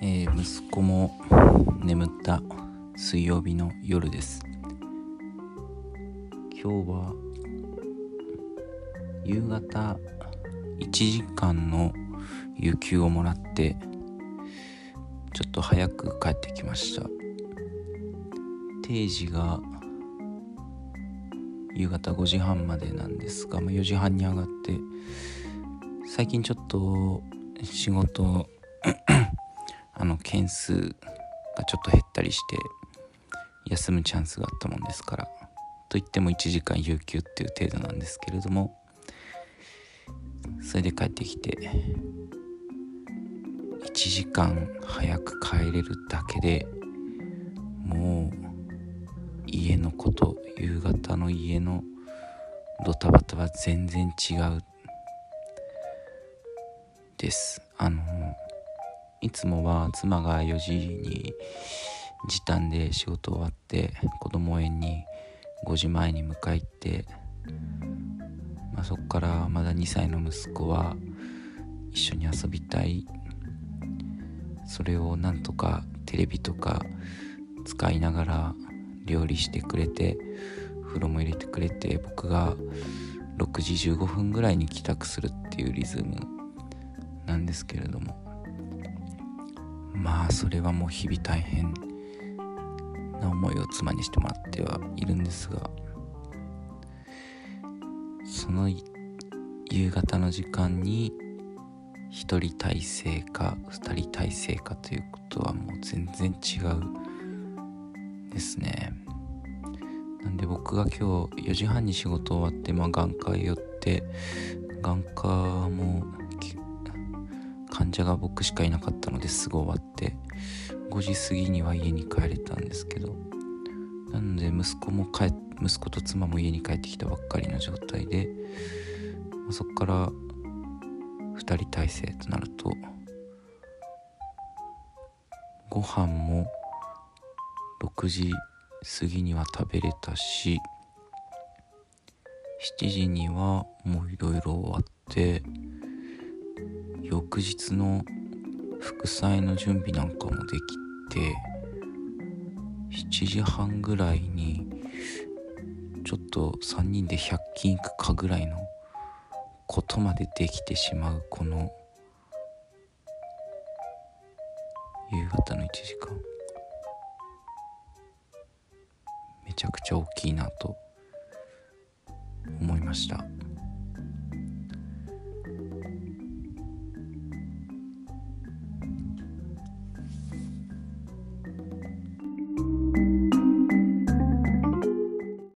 えー、息子も眠った水曜日の夜です。今日は夕方1時間の有給をもらってちょっと早く帰ってきました。定時が夕方5時半までなんですが、まあ、4時半に上がって最近ちょっと仕事の件数がちょっと減ったりして休むチャンスがあったもんですからといっても1時間有給っていう程度なんですけれどもそれで帰ってきて1時間早く帰れるだけでもう家のこと夕方の家のドタバタは全然違うです。あのいつもは妻が4時に時短で仕事終わって子供園に5時前に迎え行って、まあ、そこからまだ2歳の息子は一緒に遊びたい。それをなんとかテレビとか使いながら料理してくれて風呂も入れてくれて僕が6時15分ぐらいに帰宅するっていうリズムなんですけれども。まあそれはもう日々大変な思いを妻にしてもらってはいるんですがその夕方の時間に1人体制か2人体制かということはもう全然違うですね。なんで僕が今日4時半に仕事終わって、まあ、眼科へ寄って眼科も患者が僕しかいなかったのですぐ終わって5時過ぎには家に帰れたんですけどなので息子も帰息子と妻も家に帰ってきたばっかりの状態でそこから2人体制となるとご飯も6時過ぎには食べれたし7時にはもういろいろ終わって翌日の副菜の準備なんかもできて7時半ぐらいにちょっと3人で100均行くかぐらいのことまでできてしまうこの夕方の1時間めちゃくちゃ大きいなと思いました。